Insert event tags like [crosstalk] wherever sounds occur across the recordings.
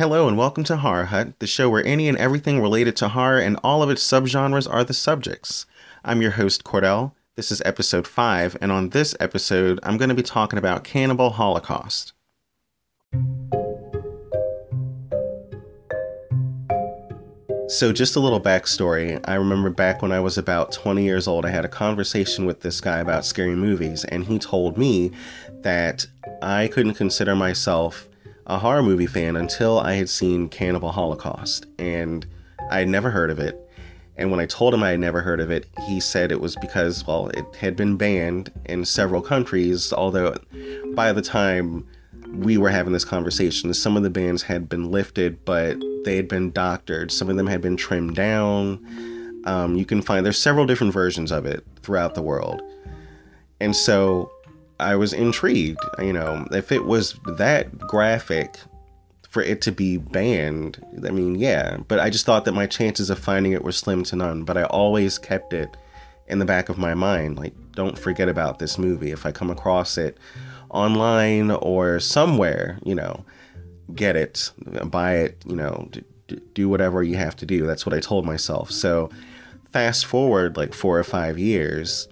Hello and welcome to Horror Hut, the show where any and everything related to horror and all of its subgenres are the subjects. I'm your host, Cordell. This is episode 5, and on this episode, I'm going to be talking about Cannibal Holocaust. So, just a little backstory. I remember back when I was about 20 years old, I had a conversation with this guy about scary movies, and he told me that I couldn't consider myself a horror movie fan until I had seen Cannibal Holocaust, and I had never heard of it. And when I told him I had never heard of it, he said it was because, well, it had been banned in several countries, although by the time we were having this conversation, some of the bans had been lifted, but they had been doctored. Some of them had been trimmed down. Um, you can find there's several different versions of it throughout the world. And so I was intrigued. You know, if it was that graphic for it to be banned, I mean, yeah. But I just thought that my chances of finding it were slim to none. But I always kept it in the back of my mind. Like, don't forget about this movie. If I come across it online or somewhere, you know, get it, buy it, you know, d- do whatever you have to do. That's what I told myself. So, fast forward like four or five years,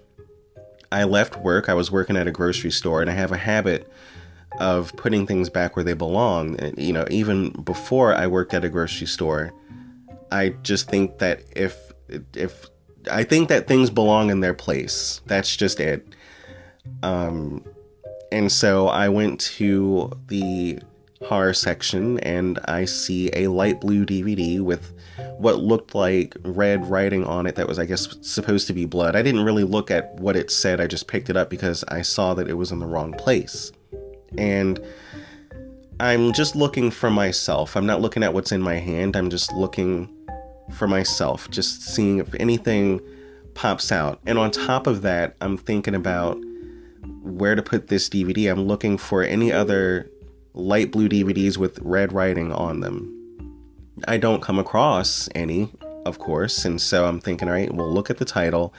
I left work. I was working at a grocery store, and I have a habit of putting things back where they belong. And, you know, even before I worked at a grocery store, I just think that if if I think that things belong in their place. That's just it. Um, and so I went to the horror section and I see a light blue DVD with what looked like red writing on it that was, I guess, supposed to be blood. I didn't really look at what it said, I just picked it up because I saw that it was in the wrong place. And I'm just looking for myself. I'm not looking at what's in my hand, I'm just looking for myself, just seeing if anything pops out. And on top of that, I'm thinking about where to put this DVD. I'm looking for any other light blue DVDs with red writing on them. I don't come across any, of course, and so I'm thinking, all right, we'll look at the title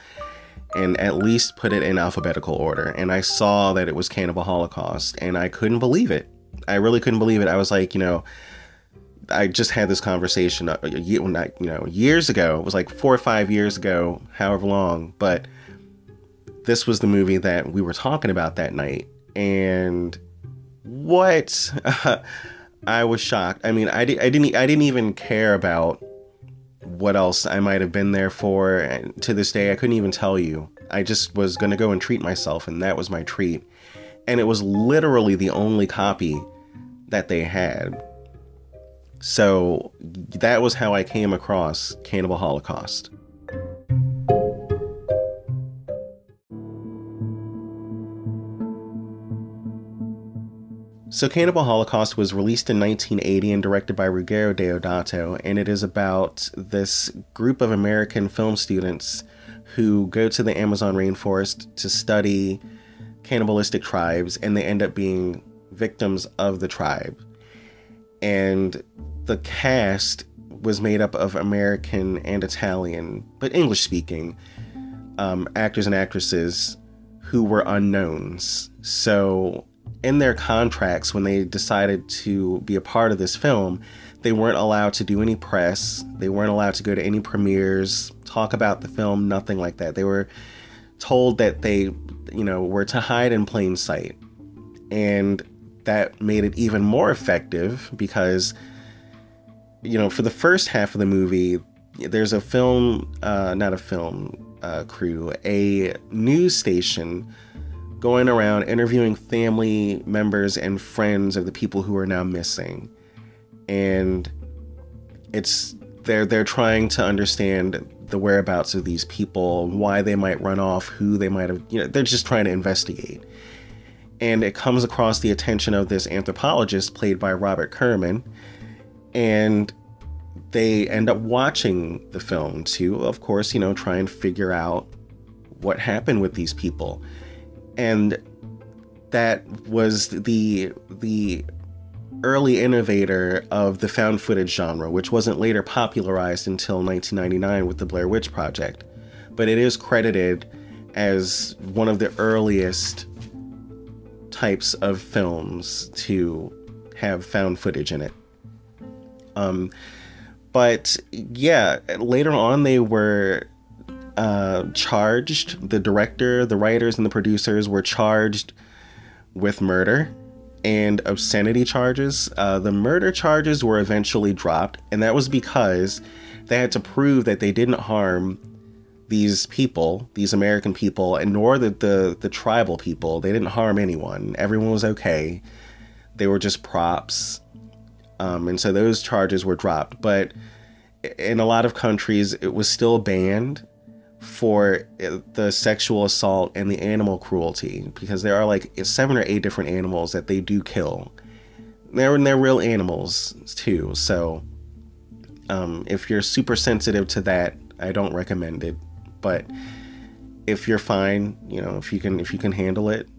and at least put it in alphabetical order. And I saw that it was Cannibal Holocaust, and I couldn't believe it. I really couldn't believe it. I was like, you know, I just had this conversation, uh, you know, years ago. It was like four or five years ago, however long, but this was the movie that we were talking about that night, and what? [laughs] I was shocked. I mean, I, di- I didn't I didn't even care about what else I might have been there for. And to this day, I couldn't even tell you. I just was going to go and treat myself, and that was my treat. And it was literally the only copy that they had. So that was how I came across Cannibal Holocaust. So, Cannibal Holocaust was released in 1980 and directed by Ruggero Deodato, and it is about this group of American film students who go to the Amazon rainforest to study cannibalistic tribes, and they end up being victims of the tribe. And the cast was made up of American and Italian, but English speaking, um, actors and actresses who were unknowns. So in their contracts when they decided to be a part of this film, they weren't allowed to do any press. They weren't allowed to go to any premieres, talk about the film, nothing like that. They were told that they, you know, were to hide in plain sight. And that made it even more effective because, you know, for the first half of the movie, there's a film, uh, not a film uh, crew, a news station going around interviewing family members and friends of the people who are now missing. And it's they're they're trying to understand the whereabouts of these people, why they might run off, who they might have, you know, they're just trying to investigate. And it comes across the attention of this anthropologist played by Robert Kerman, and they end up watching the film to, of course, you know, try and figure out what happened with these people and that was the the early innovator of the found footage genre, which wasn't later popularized until 1999 with the Blair Witch Project. But it is credited as one of the earliest types of films to have found footage in it. Um, but yeah, later on they were uh, charged. The director, the writers, and the producers were charged with murder and obscenity charges. Uh, the murder charges were eventually dropped, and that was because they had to prove that they didn't harm these people, these American people, and nor the, the, the tribal people. They didn't harm anyone. Everyone was okay. They were just props. Um, and so those charges were dropped. But in a lot of countries, it was still banned for uh, the sexual assault and the animal cruelty because there are like seven or eight different animals that they do kill. They're they're real animals too. So um, if you're super sensitive to that, I don't recommend it. But if you're fine, you know, if you can if you can handle it,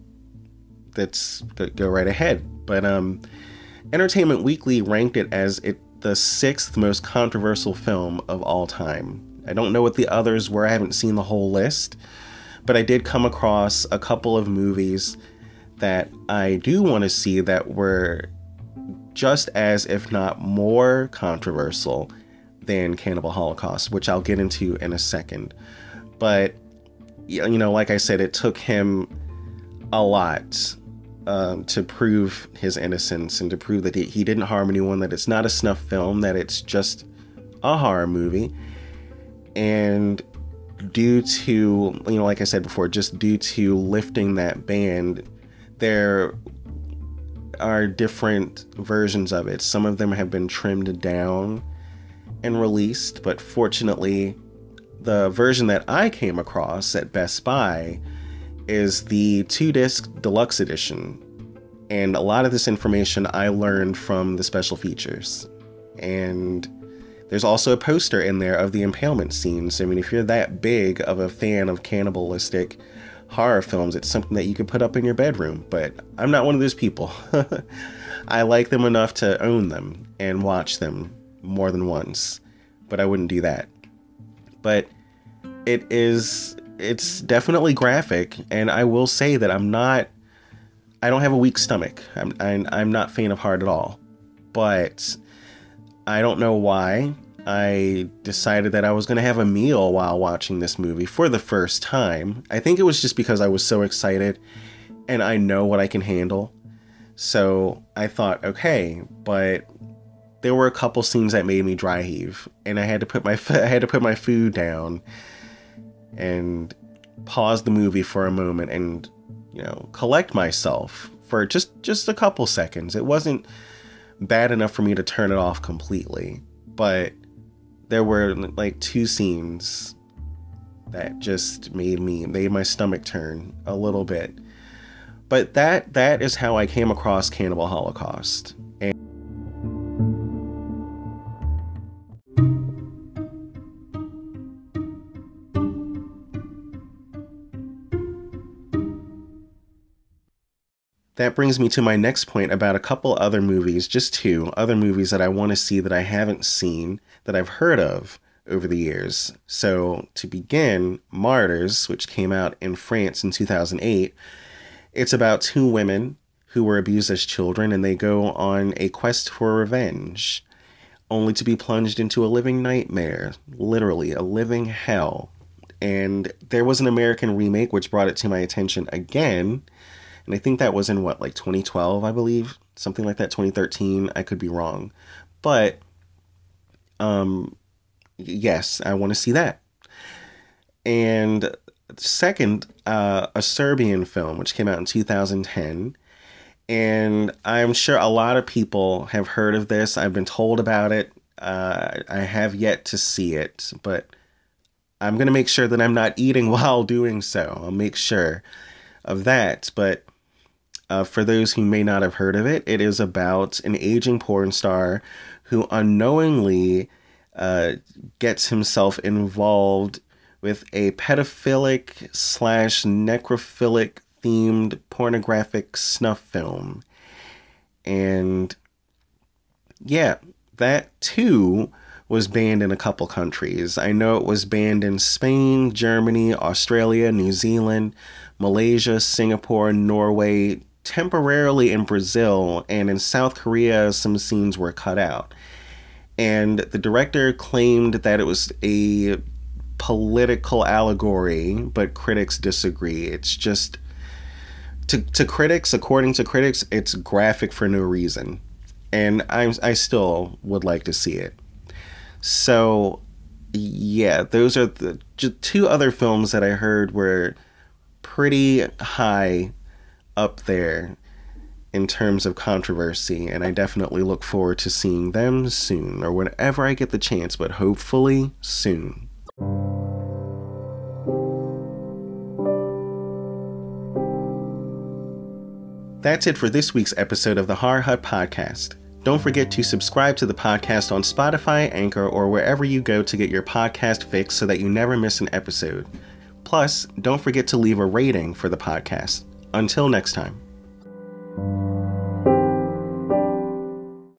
that's go right ahead. But um, Entertainment Weekly ranked it as it the sixth most controversial film of all time I don't know what the others were. I haven't seen the whole list, but I did come across a couple of movies that I do want to see that were just as, if not more, controversial than Cannibal Holocaust, which I'll get into in a second. But, you know, like I said, it took him a lot um, to prove his innocence and to prove that he, he didn't harm anyone, that it's not a snuff film, that it's just a horror movie and due to you know like i said before just due to lifting that band there are different versions of it. Some of them have been trimmed down and released but fortunately the version that i came across at best buy is the two disc deluxe edition. And a lot of this information i learned from the special features. And there's also a poster in there of the impalement scenes. I mean, if you're that big of a fan of cannibalistic horror films, it's something that you could put up in your bedroom. But I'm not one of those people. [laughs] I like them enough to own them and watch them more than once, but I wouldn't do that. But it is it's definitely graphic and I will say that I'm not I don't have a weak stomach. I'm I'm, I'm not faint of heart at all. But I don't know why. I decided that I was going to have a meal while watching this movie for the first time. I think it was just because I was so excited and I know what I can handle. So I thought, okay, but there were a couple scenes that made me dry heave and I had to put my [laughs] I had to put my food down and pause the movie for a moment and you know, collect myself for just just a couple seconds. It wasn't bad enough for me to turn it off completely, but there were like two scenes that just made me made my stomach turn a little bit. But that that is how I came across Cannibal Holocaust. That brings me to my next point about a couple other movies, just two other movies that I want to see that I haven't seen, that I've heard of over the years. So, to begin, Martyrs, which came out in France in 2008, it's about two women who were abused as children and they go on a quest for revenge, only to be plunged into a living nightmare, literally, a living hell. And there was an American remake which brought it to my attention again and I think that was in what like 2012, I believe, something like that, 2013. I could be wrong, but um, yes, I want to see that. And second, uh, a Serbian film which came out in 2010. And I'm sure a lot of people have heard of this. I've been told about it. Uh, I have yet to see it, but I'm going to make sure that I'm not eating [laughs] while doing so. I'll make sure of that. But uh, for those who may not have heard of it, it is about an aging porn star who unknowingly uh, gets himself involved with a pedophilic slash necrophilic themed pornographic snuff film. And yeah, that too was banned in a couple countries. I know it was banned in Spain, Germany, Australia, New Zealand, Malaysia, Singapore, Norway, temporarily in Brazil and in South Korea, some scenes were cut out. And the director claimed that it was a political allegory, but critics disagree. It's just to to critics, according to critics, it's graphic for no reason. And I I still would like to see it. So yeah, those are the two other films that I heard were pretty high up there in terms of controversy, and I definitely look forward to seeing them soon or whenever I get the chance, but hopefully soon. That's it for this week's episode of the Horror Hut Podcast. Don't forget to subscribe to the podcast on Spotify, Anchor, or wherever you go to get your podcast fix so that you never miss an episode. Plus, don't forget to leave a rating for the podcast. Until next time.